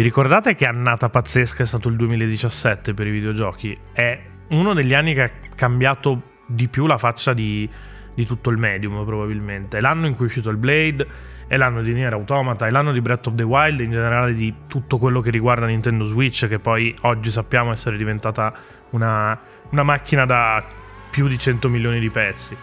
Vi ricordate che annata pazzesca è stato il 2017 per i videogiochi? È uno degli anni che ha cambiato di più la faccia di, di tutto il medium, probabilmente. È l'anno in cui è uscito il Blade, è l'anno di Nier Automata, è l'anno di Breath of the Wild, in generale di tutto quello che riguarda Nintendo Switch, che poi oggi sappiamo essere diventata una, una macchina da più di 100 milioni di pezzi.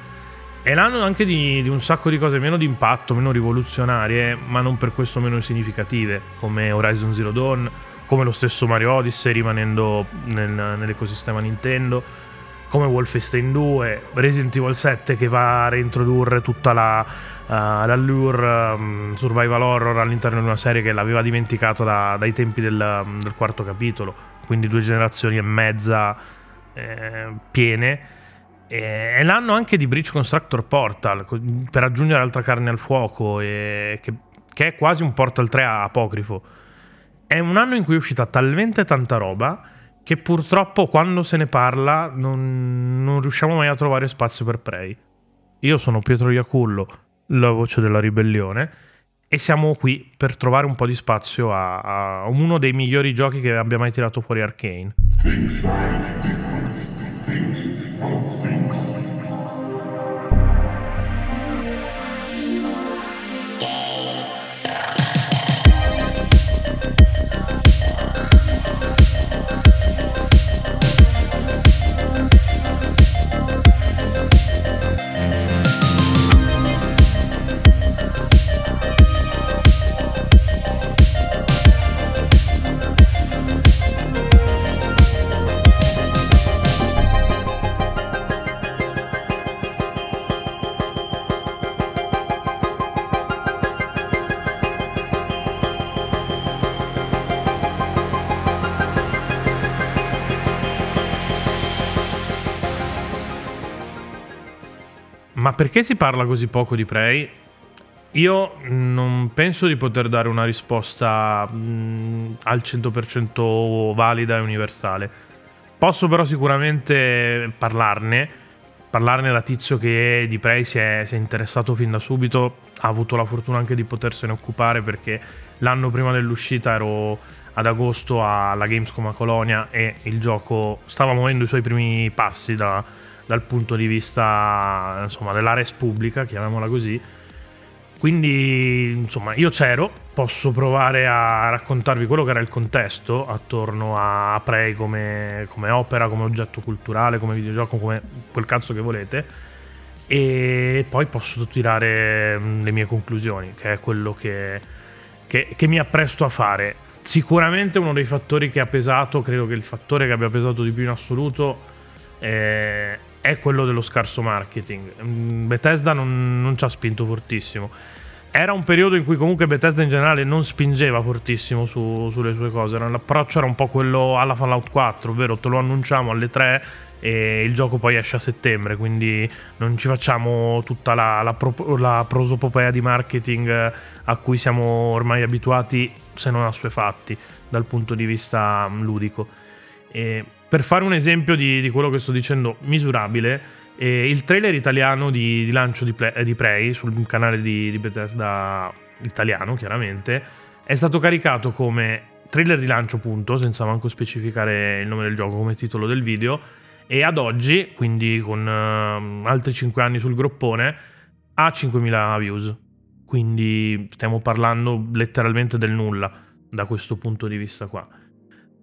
È l'anno anche di, di, un sacco di cose meno di impatto, meno rivoluzionarie, ma non per questo meno significative, come Horizon Zero Dawn, come lo stesso Mario Odyssey rimanendo nel, nell'ecosistema Nintendo, come Wolfenstein 2, Resident Evil 7 che va a reintrodurre tutta la, uh, l'allure um, survival horror all'interno di una serie che l'aveva dimenticato da, dai tempi del, del, quarto capitolo, quindi due generazioni e mezza eh, piene è l'anno anche di Bridge Constructor Portal per aggiungere altra carne al fuoco, che, che, è quasi un Portal 3 apocrifo. È un anno in cui è uscita talmente tanta roba che purtroppo quando se ne parla non, non riusciamo mai a trovare spazio per Prey. Io sono Pietro Iacullo, la voce della ribellione, e siamo qui per trovare un po' di spazio a, a uno dei migliori giochi che abbia mai tirato fuori Arkane. Things are different. Things are perché si parla così poco di Prey? Io non penso di poter dare una risposta mh, mm, al 100% valida e universale. Posso però sicuramente parlarne, parlarne da tizio che di Prey si è, si è interessato fin da subito, ha avuto la fortuna anche di potersene occupare perché l'anno prima dell'uscita ero ad agosto alla Gamescom a Colonia e il gioco stava muovendo i suoi primi passi da, dal punto di vista insomma, della res pubblica, chiamiamola così. Quindi, insomma, io c'ero, posso provare a raccontarvi quello che era il contesto attorno a Prey come, come opera, come oggetto culturale, come videogioco, come quel cazzo che volete. E poi posso tirare mm, le mie conclusioni, che è quello che, che, che mi appresto a fare. Sicuramente uno dei fattori che ha pesato, credo che il fattore che abbia pesato di più in assoluto, è quello dello scarso marketing. Mm, Bethesda non, non ci ha spinto fortissimo. Era un periodo in cui comunque Bethesda in generale non spingeva fortissimo su, sulle sue cose. L'approccio era un po' quello alla Fallout 4, ovvero te lo annunciamo alle 3 e il gioco poi esce a settembre, quindi non ci facciamo tutta la, la, pro, la prosopopea di marketing a cui siamo ormai abituati, se non assuefatti, dal punto di vista mm, ludico. E per fare un esempio di, di quello che sto dicendo misurabile, eh, il trailer italiano di, di lancio di, play, di, Prey sul canale di, di Bethesda italiano, chiaramente, è stato caricato come trailer di lancio, punto, senza manco specificare il nome del gioco come titolo del video. E ad oggi, quindi con uh, altri 5 anni sul groppone, ha 5.000 views. Quindi stiamo parlando letteralmente del nulla da questo punto di vista qua.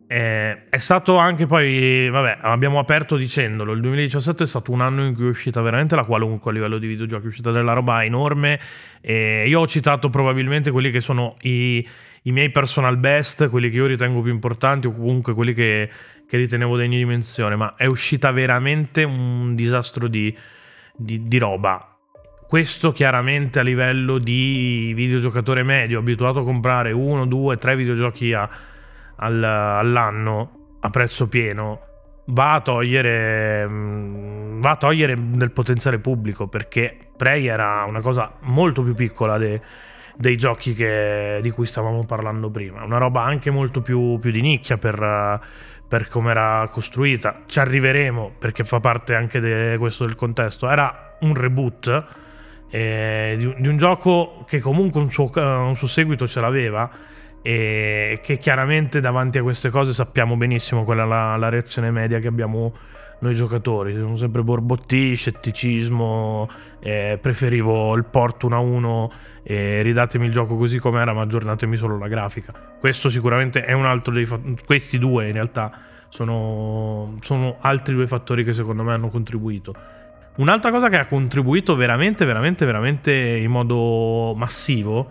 Eh, è stato anche poi, vabbè, abbiamo aperto dicendolo, il 2017 è stato un anno in cui è uscita veramente la qualunque a livello di videogiochi, è uscita della roba enorme. E io ho citato probabilmente quelli che sono i, i, miei personal best, quelli che io ritengo più importanti o comunque quelli che, che ritenevo degni di menzione, ma è uscita veramente un disastro di, di, di roba. Questo chiaramente a livello di videogiocatore medio, abituato a comprare uno, due, tre videogiochi a al, all'anno a prezzo pieno va a togliere mm, va a togliere del potenziale pubblico perché Prey era una cosa molto più piccola de, dei giochi che, di cui stavamo parlando prima. Una roba anche molto più, più di nicchia per, per come era costruita. Ci arriveremo perché fa parte anche di questo del contesto. Era un reboot eh, di, di, un gioco che comunque un suo, un suo seguito ce l'aveva e che chiaramente davanti a queste cose sappiamo benissimo qual è la, la reazione media che abbiamo noi giocatori, sono sempre borbotti, scetticismo, eh, preferivo il port 1-1 e ridatemi il gioco così com'era ma aggiornatemi solo la grafica. Questo sicuramente è un altro dei fattori, questi due in realtà sono, sono altri due fattori che secondo me hanno contribuito. Un'altra cosa che ha contribuito veramente, veramente, veramente in modo massivo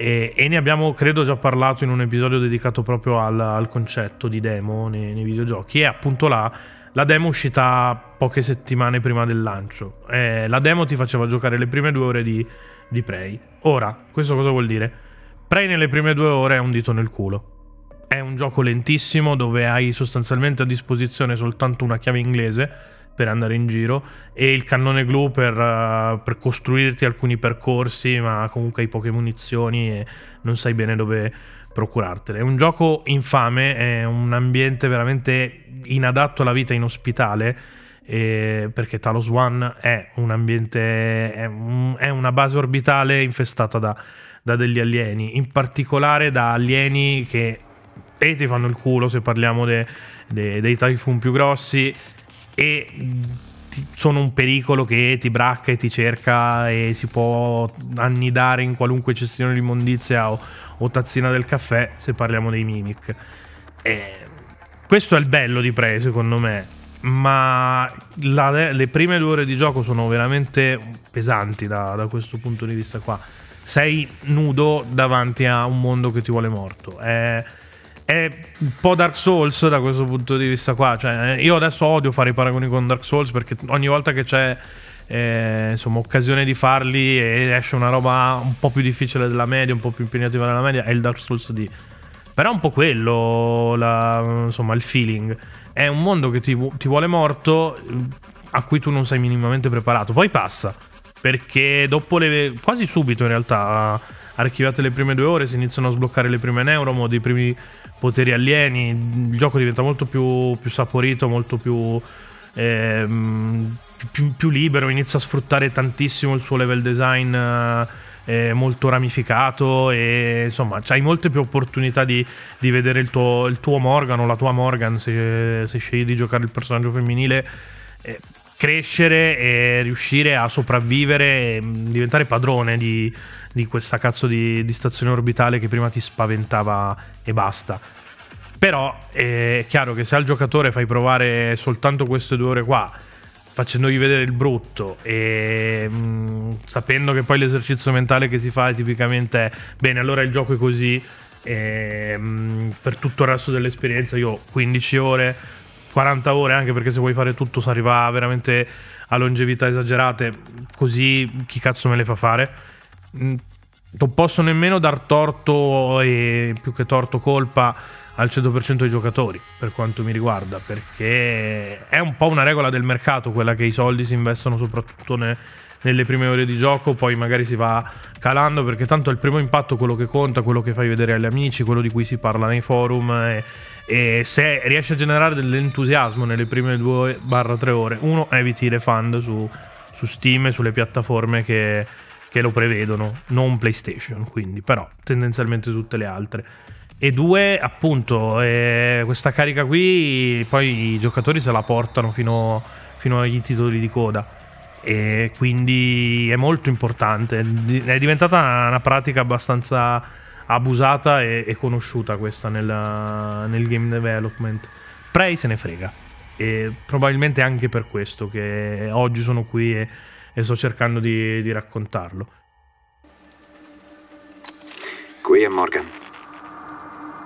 e, e, ne abbiamo credo già parlato in un episodio dedicato proprio al, al concetto di demo nei, nei videogiochi è appunto la la demo è uscita poche settimane prima del lancio. Eh, la demo ti faceva giocare le prime due ore di, di Prey. Ora, questo cosa vuol dire? Prey nelle prime due ore è un dito nel culo. È un gioco lentissimo dove hai sostanzialmente a disposizione soltanto una chiave inglese per andare in giro e il cannone glue per, uh, per costruirti alcuni percorsi, ma comunque hai poche munizioni e non sai bene dove procurartele. È un gioco infame, è un ambiente veramente inadatto alla vita in ospitale. Eh, perché Talos One è un ambiente, è, è una base orbitale infestata da, da, degli alieni, in particolare da alieni che e ti fanno il culo se parliamo de, de, dei typhoon più grossi e sono un pericolo che ti bracca e ti cerca e si può annidare in qualunque cestino di immondizia o, o tazzina del caffè se parliamo dei mimic. E questo è il bello di Prey secondo me, ma la, le prime due ore di gioco sono veramente pesanti da, da, questo punto di vista qua. Sei nudo davanti a un mondo che ti vuole morto. È è un po' Dark Souls da questo punto di vista qua. Cioè, eh, io adesso odio fare i paragoni con Dark Souls perché ogni volta che c'è eh, insomma, occasione di farli e esce una roba un po' più difficile della media, un po' più impegnativa della media, è il Dark Souls D. Però è un po' quello, la, insomma, il feeling. È un mondo che ti, ti vuole morto, a cui tu non sei minimamente preparato. Poi passa, perché dopo le... quasi subito in realtà, archiviate le prime due ore, si iniziano a sbloccare le prime neuromod, i primi poteri alieni, il gioco diventa molto più, più saporito, molto più, ehm, più, più, libero, inizia a sfruttare tantissimo il suo level design eh, molto ramificato e insomma hai molte più opportunità di, di vedere il tuo, il tuo, Morgan o la tua Morgan se, se scegli di giocare il personaggio femminile. Eh, crescere e riuscire a sopravvivere e diventare padrone di, di questa cazzo di, di, stazione orbitale che prima ti spaventava e basta. Però è chiaro che se al giocatore fai provare soltanto queste due ore qua, facendogli vedere il brutto e mh, mm, sapendo che poi l'esercizio mentale che si fa è tipicamente bene, allora il gioco è così. E, mh, mm, per tutto il resto dell'esperienza io 15 ore 40 ore anche perché se vuoi fare tutto si arriva veramente a longevità esagerate così chi cazzo me le fa fare non posso nemmeno dar torto e più che torto colpa al 100% dei giocatori per quanto mi riguarda perché è un po' una regola del mercato quella che i soldi si investono soprattutto ne, nelle prime ore di gioco poi magari si va calando perché tanto è il primo impatto quello che conta quello che fai vedere agli amici quello di cui si parla nei forum e, e se riesci a generare dell'entusiasmo nelle prime 2-3 ore uno eviti i refund su, su Steam e sulle piattaforme che che lo prevedono, non PlayStation, quindi, però tendenzialmente tutte le altre. E due, appunto, eh, questa carica qui, poi i giocatori se la portano fino, fino agli titoli di coda. E quindi è molto importante. È diventata una pratica abbastanza abusata e, e conosciuta questa nel, nel game development. Prey se ne frega. E probabilmente anche per questo che oggi sono qui e e sto cercando di, di raccontarlo. Qui è Morgan.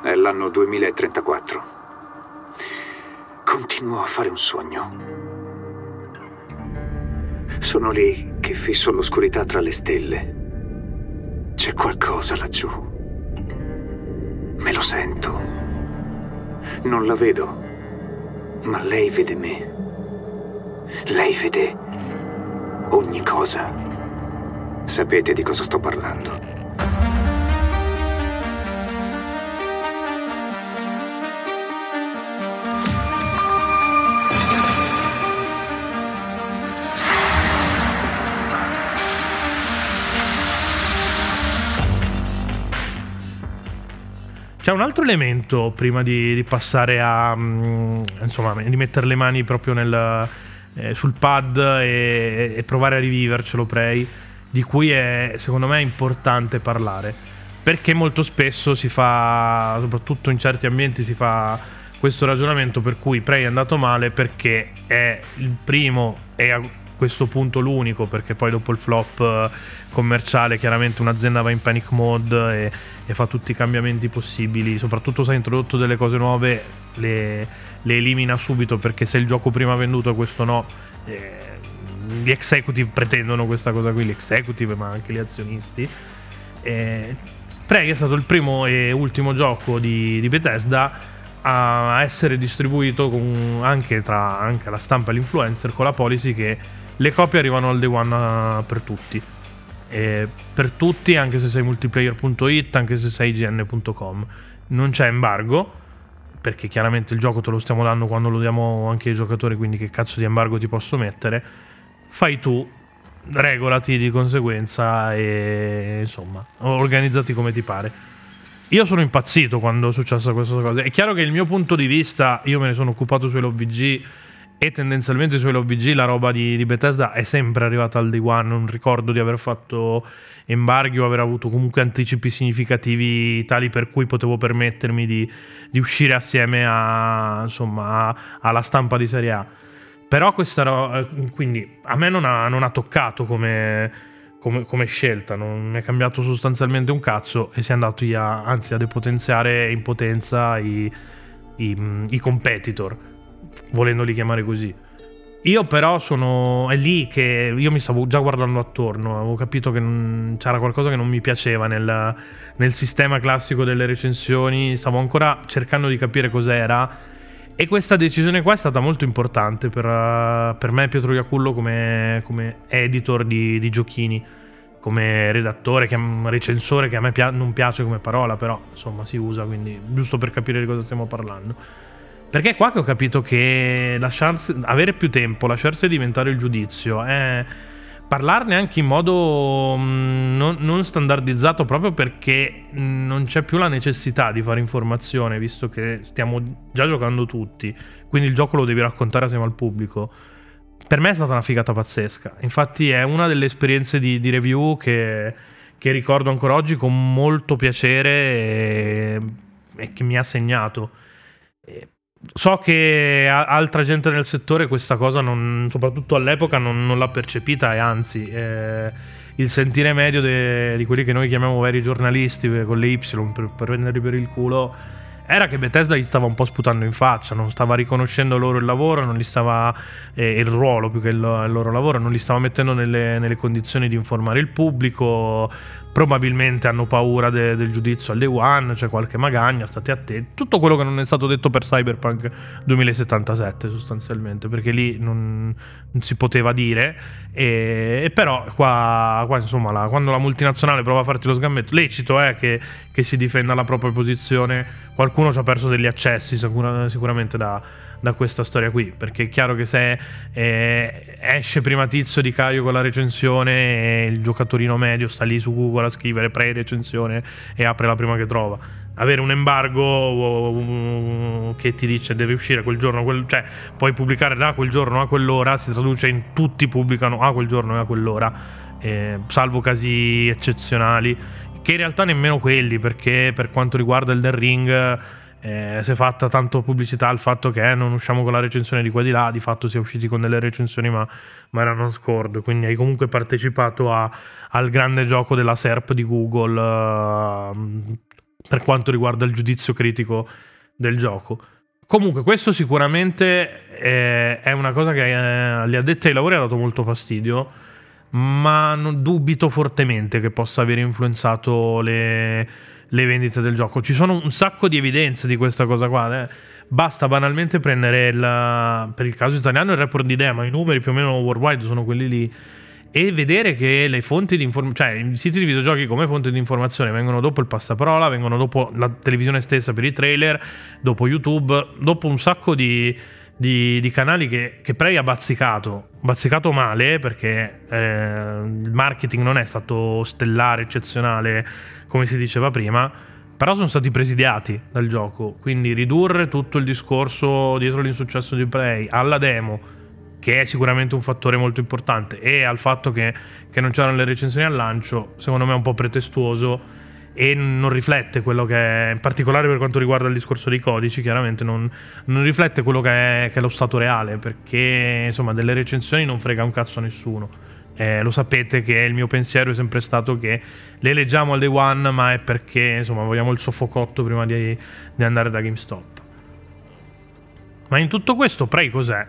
È l'anno 2034. Continuo a fare un sogno. Sono lì che fisso l'oscurità tra le stelle. C'è qualcosa laggiù. Me lo sento. Non la vedo, ma lei vede me. Lei vede ogni cosa. Sapete di cosa sto parlando. c'è un altro elemento prima di, di passare a mm, insomma di mettere le mani proprio nel, eh, sul pad e, e, provare a rivivercelo Prey di cui è secondo me importante parlare. Perché molto spesso si fa soprattutto in certi ambienti si fa questo ragionamento per cui Prey è andato male perché è il primo e questo punto l'unico perché poi dopo il flop eh, commerciale chiaramente un'azienda va in panic mode e e fa tutti i cambiamenti possibili, soprattutto se ha introdotto delle cose nuove, le, le elimina subito perché se il gioco prima venduto e questo no, eh, gli executive pretendono questa cosa qui, gli executive ma anche gli azionisti. Eh, Prey è stato il primo e ultimo gioco di, di Bethesda a essere distribuito con, anche tra anche la stampa e l'influencer con la policy che le copie arrivano al day one per tutti eh, per tutti, anche se sei multiplayer.it, anche se sei ign.com. Non c'è embargo, perché chiaramente il gioco te lo stiamo dando quando lo diamo anche ai giocatori, quindi che cazzo di embargo ti posso mettere? Fai tu, regolati di conseguenza e insomma, organizzati come ti pare. Io sono impazzito quando è successa questa cosa. È chiaro che il mio punto di vista, io me ne sono occupato sull'OVG e tendenzialmente su LOVG la roba di, di, Bethesda è sempre arrivata al day one. Non ricordo di aver fatto embarghi o aver avuto comunque anticipi significativi tali per cui potevo permettermi di, di uscire assieme a, insomma, alla stampa di Serie A. Però questa roba, quindi a me non ha, non ha toccato come, come, come, scelta, non mi è cambiato sostanzialmente un cazzo e si è andato a, anzi a depotenziare in potenza i, i, i competitor volendoli chiamare così. Io però sono... è lì che io mi stavo già guardando attorno, avevo capito che non, c'era qualcosa che non mi piaceva nel, nel, sistema classico delle recensioni, stavo ancora cercando di capire cos'era e questa decisione qua è stata molto importante per, per me Pietro Iacullo come, come editor di, di, giochini, come redattore, che, recensore che a me pia- non piace come parola, però insomma si usa, quindi giusto per capire di cosa stiamo parlando. Perché è qua che ho capito che lasciarsi, avere più tempo, lasciarsi diventare il giudizio, è parlarne anche in modo mm, non, non, standardizzato proprio perché non c'è più la necessità di fare informazione, visto che stiamo già giocando tutti, quindi il gioco lo devi raccontare assieme al pubblico. Per me è stata una figata pazzesca. Infatti è una delle esperienze di, di review che, che, ricordo ancora oggi con molto piacere e, e che mi ha segnato. So che altra gente nel settore questa cosa, non, soprattutto all'epoca, non, non, l'ha percepita e anzi eh, il sentire medio de, di quelli che noi chiamiamo veri giornalisti con le Y per, per prenderli per il culo era che Bethesda gli stava un po' sputando in faccia, non stava riconoscendo loro il lavoro, non gli stava eh, il ruolo più che il, il, loro lavoro, non li stava mettendo nelle, nelle, condizioni di informare il pubblico. Probabilmente hanno paura de, del giudizio al day one, c'è cioè qualche magagna, state attenti. Tutto quello che non è stato detto per Cyberpunk 2077, sostanzialmente, perché lì non, non si poteva dire. E, e però qua, qua insomma, la, quando la multinazionale prova a farti lo sgambetto, lecito è che, che si difenda la propria posizione qualcuno ci ha perso degli accessi sicura, sicuramente da, da, questa storia qui, perché è chiaro che se eh, esce prima Tizio di Caio con la recensione e il giocatorino medio sta lì su Google a scrivere pre-recensione e apre la prima che trova. Avere un embargo che ti dice deve uscire quel giorno, quel, cioè puoi pubblicare da quel giorno a quell'ora, si traduce in tutti pubblicano a quel giorno e a quell'ora, eh, salvo casi eccezionali che in realtà nemmeno quelli, perché per quanto riguarda il The Ring eh, si è fatta tanto pubblicità al fatto che non usciamo con la recensione di qua di là, di fatto si è usciti con delle recensioni ma, ma erano scordo, quindi hai comunque partecipato a, al grande gioco della SERP di Google uh, per quanto riguarda il giudizio critico del gioco. Comunque, questo sicuramente è, è una cosa che eh, agli addetti ai lavori ha dato molto fastidio ma dubito fortemente che possa aver influenzato le, le, vendite del gioco. Ci sono un sacco di evidenze di questa cosa qua. Eh. Basta banalmente prendere il, per il caso italiano il report di Dema, i numeri più o meno worldwide sono quelli lì e vedere che le fonti di informazione, cioè i siti di videogiochi come fonte di informazione vengono dopo il passaparola, vengono dopo la televisione stessa per i trailer, dopo YouTube, dopo un sacco di, di, di canali che, che Prey ha bazzicato, bazzicato male perché eh, il marketing non è stato stellare, eccezionale come si diceva prima, però sono stati presidiati dal gioco, quindi ridurre tutto il discorso dietro l'insuccesso di Play alla demo, che è sicuramente un fattore molto importante, e al fatto che, che non c'erano le recensioni al lancio, secondo me è un po' pretestuoso e non riflette quello che è, in particolare per quanto riguarda il discorso dei codici, chiaramente non, non riflette quello che è, che è, lo stato reale, perché insomma delle recensioni non frega un cazzo a nessuno. Eh, lo sapete che il mio pensiero è sempre stato che le leggiamo al day one, ma è perché insomma vogliamo il soffocotto prima di, di andare da GameStop. Ma in tutto questo, Prey cos'è?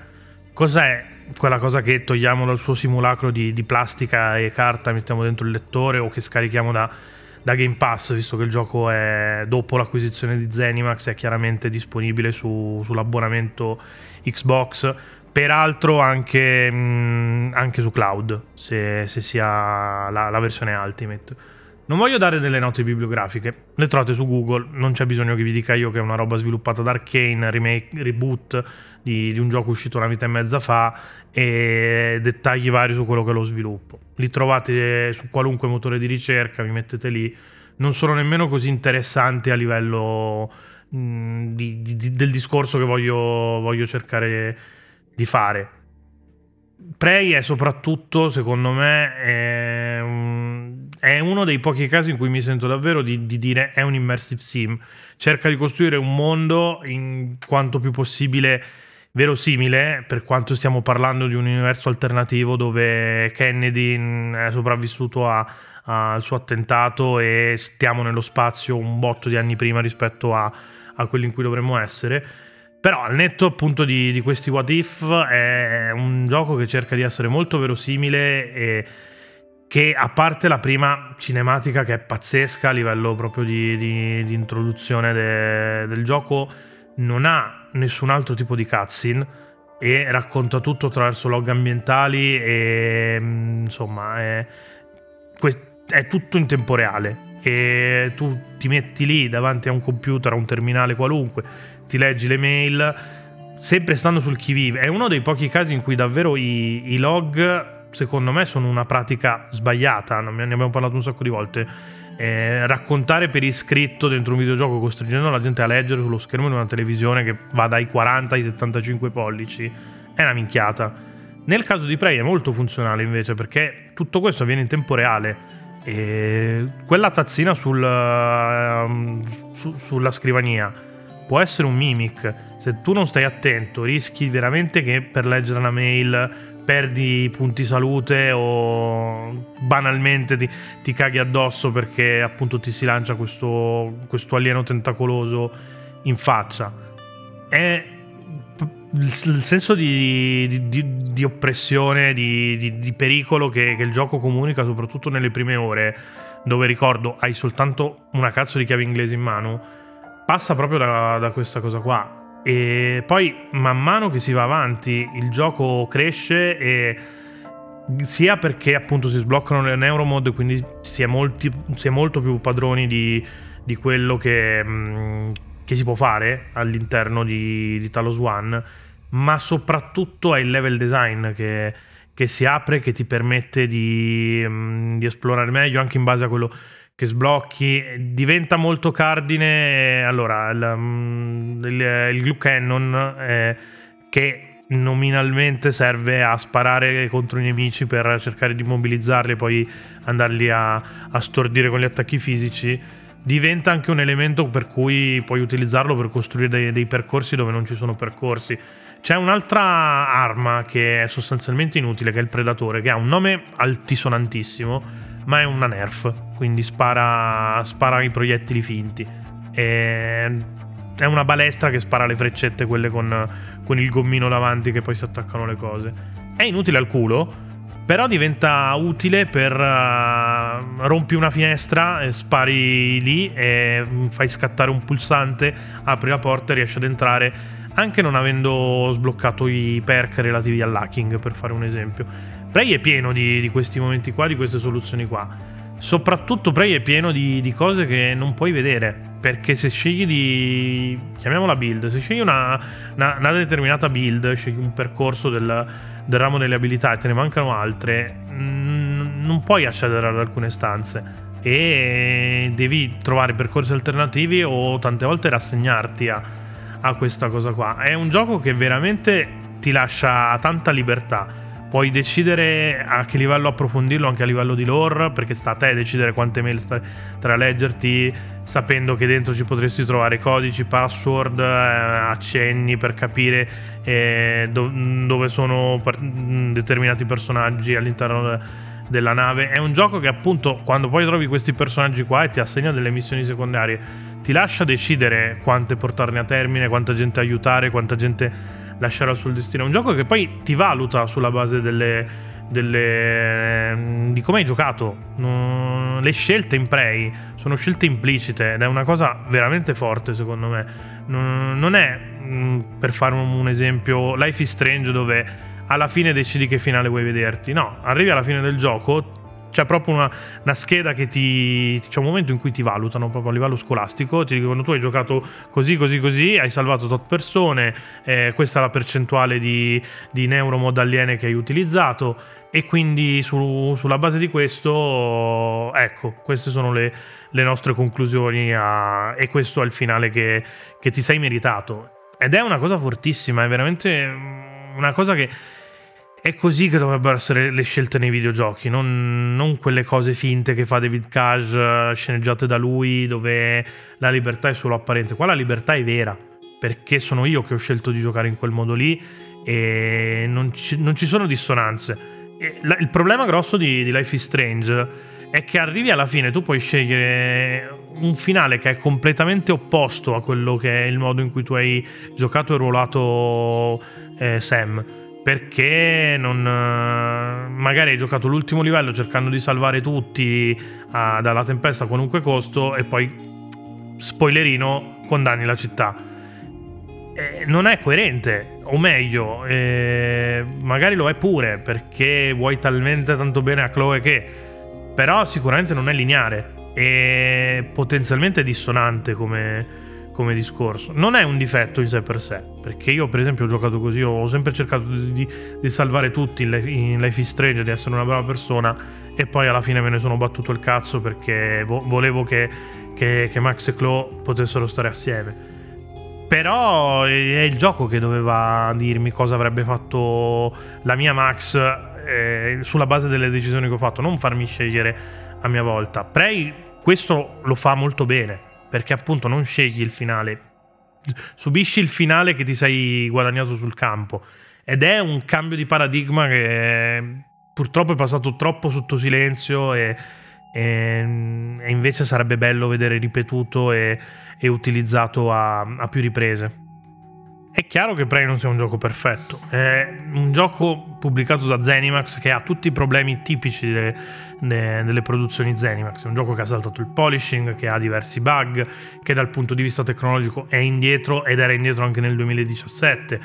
Cos'è quella cosa che togliamo dal suo simulacro di, di, plastica e carta, mettiamo dentro il lettore o che scarichiamo da, da, Game Pass, visto che il gioco è dopo l'acquisizione di Zenimax, è chiaramente disponibile su, sull'abbonamento Xbox Peraltro anche, mh, mm, anche su cloud, se, se si ha la, la, versione Ultimate. Non voglio dare delle note bibliografiche, le trovate su Google, non c'è bisogno che vi dica io che è una roba sviluppata da Arkane, remake, reboot di, di un gioco uscito una vita e mezza fa e dettagli vari su quello che lo sviluppo. Li trovate su qualunque motore di ricerca, vi mettete lì. Non sono nemmeno così interessanti a livello mh, di, di, del discorso che voglio, voglio cercare di fare. Prey è soprattutto, secondo me, è, un, è, uno dei pochi casi in cui mi sento davvero di, di, dire è un immersive sim. Cerca di costruire un mondo in quanto più possibile verosimile, per quanto stiamo parlando di un universo alternativo dove Kennedy è sopravvissuto a, al suo attentato e stiamo nello spazio un botto di anni prima rispetto a, a quello in cui dovremmo essere però al netto appunto di, di, questi what if è un gioco che cerca di essere molto verosimile e che a parte la prima cinematica che è pazzesca a livello proprio di, di, di introduzione de, del gioco non ha nessun altro tipo di cutscene e racconta tutto attraverso log ambientali e mm, insomma è, è tutto in tempo reale e tu ti metti lì davanti a un computer, a un terminale qualunque ti leggi le mail, sempre stando sul chi vive. È uno dei pochi casi in cui davvero i, i log, secondo me, sono una pratica sbagliata. Ne abbiamo parlato un sacco di volte. Eh, raccontare per iscritto dentro un videogioco costringendo la gente a leggere sullo schermo di una televisione che va dai 40 ai 75 pollici è una minchiata. Nel caso di Prey è molto funzionale invece perché tutto questo avviene in tempo reale. E quella tazzina sul, uh, su, sulla scrivania può essere un mimic. Se tu non stai attento, rischi veramente che per leggere una mail perdi punti salute o banalmente ti, ti caghi addosso perché appunto ti si lancia questo, questo alieno tentacoloso in faccia. È il, senso di, di, di oppressione, di, di pericolo che, che, il gioco comunica, soprattutto nelle prime ore, dove ricordo hai soltanto una cazzo di chiave inglese in mano passa proprio da, da questa cosa qua. E poi man mano che si va avanti il gioco cresce e sia perché appunto si sbloccano le neuromod, quindi si è, molti, si è molto più padroni di, di quello che, mm, che, si può fare all'interno di, di Talos One, ma soprattutto è il level design che, che si apre, che ti permette di, mm, di esplorare meglio anche in base a quello che sblocchi, diventa molto cardine. Allora, il, mm, il, il glue cannon eh, che nominalmente serve a sparare contro i nemici per cercare di immobilizzarli e poi andarli a, a stordire con gli attacchi fisici diventa anche un elemento per cui puoi utilizzarlo per costruire dei, dei, percorsi dove non ci sono percorsi. C'è un'altra arma che è sostanzialmente inutile, che è il Predatore, che ha un nome altisonantissimo ma è una nerf, quindi spara, spara i proiettili finti. E è una balestra che spara le freccette, quelle con, con il gommino davanti che poi si attaccano le cose. È inutile al culo, però diventa utile per uh, rompi una finestra, spari lì e fai scattare un pulsante, apri la porta e riesci ad entrare anche non avendo sbloccato i perk relativi all'hacking, per fare un esempio. Prey è pieno di, di, questi momenti qua, di queste soluzioni qua. Soprattutto Prey è pieno di, di, cose che non puoi vedere. Perché se scegli di. chiamiamola build, se scegli una, una, una determinata build, scegli un percorso del, del, ramo delle abilità e te ne mancano altre, mh, non puoi accedere ad alcune stanze. e devi trovare percorsi alternativi o tante volte rassegnarti a, a questa cosa qua. È un gioco che veramente ti lascia tanta libertà puoi decidere a che livello approfondirlo anche a livello di lore perché sta a te decidere quante mail tra leggerti sapendo che dentro ci potresti trovare codici, password, eh, accenni per capire eh, do- dove sono per- determinati personaggi all'interno de- della nave. È un gioco che appunto quando poi trovi questi personaggi qua e ti assegna delle missioni secondarie ti lascia decidere quante portarne a termine, quanta gente aiutare, quanta gente lascerà sul destino. È un gioco che poi ti valuta sulla base delle, delle, di come hai giocato. Le scelte in Prey sono scelte implicite ed è una cosa veramente forte secondo me. Non, non è, mm, per fare un esempio, Life is Strange dove alla fine decidi che finale vuoi vederti. No, arrivi alla fine del gioco, c'è proprio una, una, scheda che ti. C'è un momento in cui ti valutano proprio a livello scolastico. Ti dicono: tu hai giocato così, così, così, hai salvato tot persone, eh, questa è la percentuale di, di neuromod aliene che hai utilizzato. E quindi su, sulla base di questo, ecco, queste sono le, le nostre conclusioni. A, e questo è il finale che, che ti sei meritato. Ed è una cosa fortissima, è veramente una cosa che è così che dovrebbero essere le scelte nei videogiochi, non, non, quelle cose finte che fa David Cage, sceneggiate da lui, dove la libertà è solo apparente. Qua la libertà è vera, perché sono io che ho scelto di giocare in quel modo lì e non ci, non ci sono dissonanze. La, il problema grosso di, di Life is Strange è che arrivi alla fine, tu puoi scegliere un finale che è completamente opposto a quello che è il modo in cui tu hai giocato e ruolato eh, Sam perché non, eh, magari hai giocato l'ultimo livello cercando di salvare tutti uh, dalla tempesta a qualunque costo e poi, spoilerino, condanni la città. Eh, non è coerente, o meglio, eh, magari lo è pure perché vuoi talmente tanto bene a Chloe che, però sicuramente non è lineare e potenzialmente dissonante come come discorso. Non è un difetto in sé per sé, perché io per esempio ho giocato così, ho sempre cercato di, di, salvare tutti in Life is Strange, di essere una brava persona e poi alla fine me ne sono battuto il cazzo perché vo- volevo che, che, che Max e Chloe potessero stare assieme. Però è il gioco che doveva dirmi cosa avrebbe fatto la mia Max eh, sulla base delle decisioni che ho fatto, non farmi scegliere a mia volta. Prey questo lo fa molto bene perché appunto non scegli il finale, subisci il finale che ti sei guadagnato sul campo. Ed è un cambio di paradigma che purtroppo è passato troppo sotto silenzio e, e, e invece sarebbe bello vedere ripetuto e, e utilizzato a, a più riprese. È chiaro che Prey non sia un gioco perfetto, è un gioco pubblicato da Zenimax che ha tutti i problemi tipici delle, delle produzioni Zenimax, è un gioco che ha saltato il polishing, che ha diversi bug, che dal punto di vista tecnologico è indietro ed era indietro anche nel 2017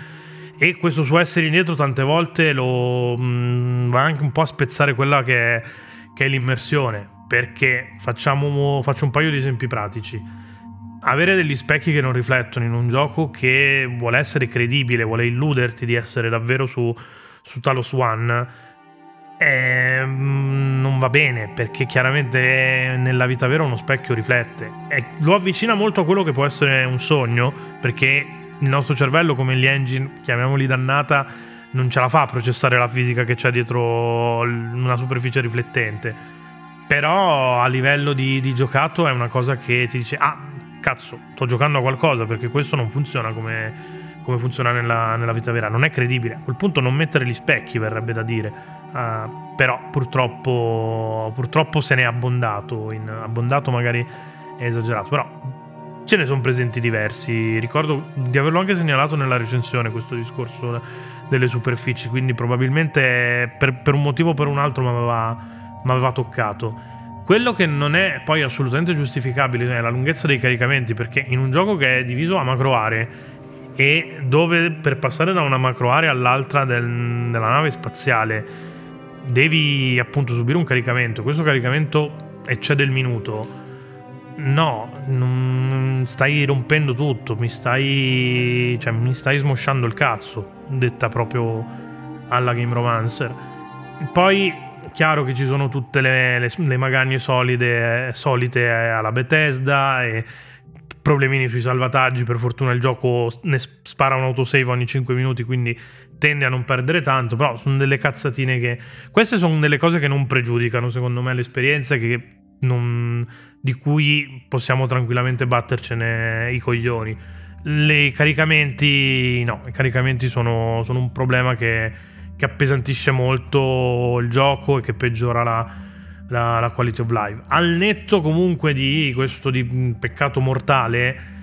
e questo suo essere indietro tante volte lo mh, mm, va anche un po' a spezzare quella che è, che è l'immersione, perché facciamo, faccio un paio di esempi pratici avere degli specchi che non riflettono in un gioco che vuole essere credibile, vuole illuderti di essere davvero su, su Talos One, eh, non va bene perché chiaramente nella vita vera uno specchio riflette e lo avvicina molto a quello che può essere un sogno perché il nostro cervello come gli engine, chiamiamoli dannata, non ce la fa a processare la fisica che c'è dietro una superficie riflettente. Però a livello di, di giocato è una cosa che ti dice ah cazzo, sto giocando a qualcosa perché questo non funziona come, come funziona nella, nella, vita vera. Non è credibile. A quel punto non mettere gli specchi, verrebbe da dire. Uh, però purtroppo, purtroppo se è abbondato. In, abbondato magari è esagerato. Però ce ne sono presenti diversi. Ricordo di averlo anche segnalato nella recensione questo discorso delle superfici. Quindi probabilmente per, per un motivo o per un altro mi aveva toccato. Quello che non è poi assolutamente giustificabile è la lunghezza dei caricamenti, perché in un gioco che è diviso a macro aree e dove per passare da una macro area all'altra del, della nave spaziale devi appunto subire un caricamento, questo caricamento eccede il minuto. No, stai rompendo tutto, mi stai, cioè, mi stai smosciando il cazzo, detta proprio alla Game Romancer. Poi chiaro che ci sono tutte le, le, le magagne solide, solite alla Bethesda e problemini sui salvataggi. Per fortuna il gioco ne spara un autosave ogni 5 minuti, quindi tende a non perdere tanto. Però sono delle cazzatine che. Queste sono delle cose che non pregiudicano, secondo me, l'esperienza. Che non, di cui possiamo tranquillamente battercene i coglioni. I caricamenti, no, i caricamenti sono, sono un problema che, che, appesantisce molto il gioco e che peggiora la, la, la quality of life. Al netto comunque di questo di peccato mortale,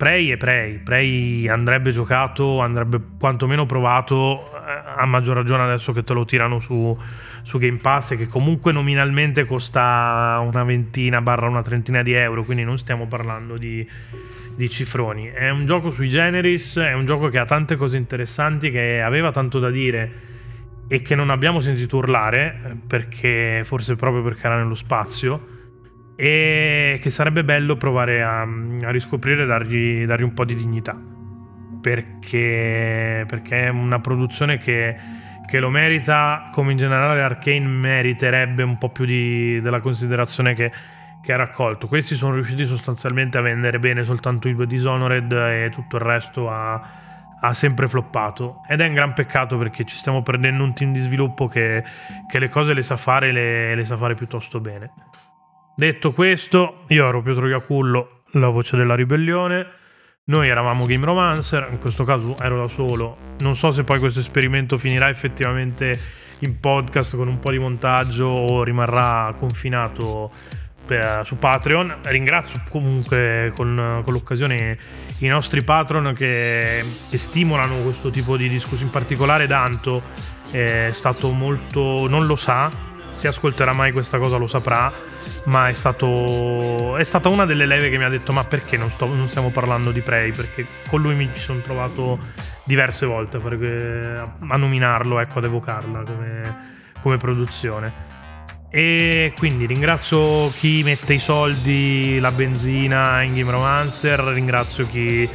Prey e Prey. Prey andrebbe giocato, andrebbe quantomeno provato, eh, a maggior ragione adesso che te lo tirano su, su Game Pass che comunque nominalmente costa una ventina barra una trentina di euro, quindi non stiamo parlando di, di cifroni. È un gioco sui generis, è un gioco che ha tante cose interessanti, che aveva tanto da dire e che non abbiamo sentito urlare, perché forse proprio perché era nello spazio e che sarebbe bello provare a, a riscoprire e dargli, dargli, un po' di dignità. Perché, perché è una produzione che, che, lo merita come in generale Arkane meriterebbe un po' più di, della considerazione che, che ha raccolto. Questi sono riusciti sostanzialmente a vendere bene soltanto i due Dishonored e tutto il resto ha, ha sempre floppato. Ed è un gran peccato perché ci stiamo perdendo un team di sviluppo che, che le cose le sa fare le, le sa fare piuttosto bene Detto questo, io ero Pietro Iacullo, la voce della ribellione. Noi eravamo Game Romancer, in questo caso ero da solo. Non so se poi questo esperimento finirà effettivamente in podcast con un po' di montaggio o rimarrà confinato per, su Patreon. Ringrazio comunque con, con, l'occasione i nostri patron che, che stimolano questo tipo di discussione, in particolare Danto è stato molto... non lo sa, se ascolterà mai questa cosa lo saprà ma è, stato, è stata una delle leve che mi ha detto ma perché non, sto, non stiamo parlando di Prey? Perché con lui mi ci sono trovato diverse volte a, a nominarlo ecco ad evocarla come, come produzione. E quindi ringrazio chi mette i soldi, la benzina in Game Romancer, ringrazio chi,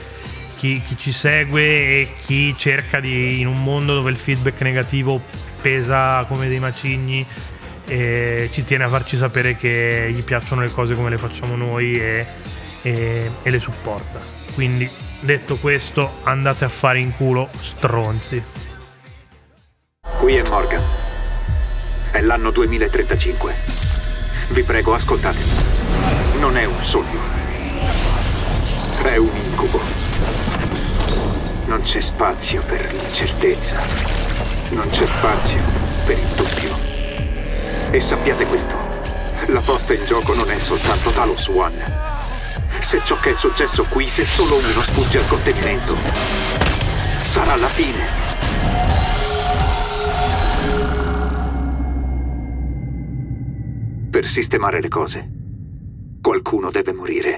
chi, chi, ci segue e chi cerca di, in un mondo dove il feedback negativo pesa come dei macigni, e ci tiene a farci sapere che gli piacciono le cose come le facciamo noi e, e, e le supporta. Quindi detto questo, andate a fare in culo stronzi. Qui è Morgan. È l'anno 2035. Vi prego, ascoltatemi. Non è un sogno. È un incubo. Non c'è spazio per l'incertezza. Non c'è spazio per il dubbio. E sappiate questo, la posta in gioco non è soltanto Talos One. Se ciò che è successo qui, se solo uno sfugge al contenimento, sarà la fine. Per sistemare le cose, qualcuno deve morire.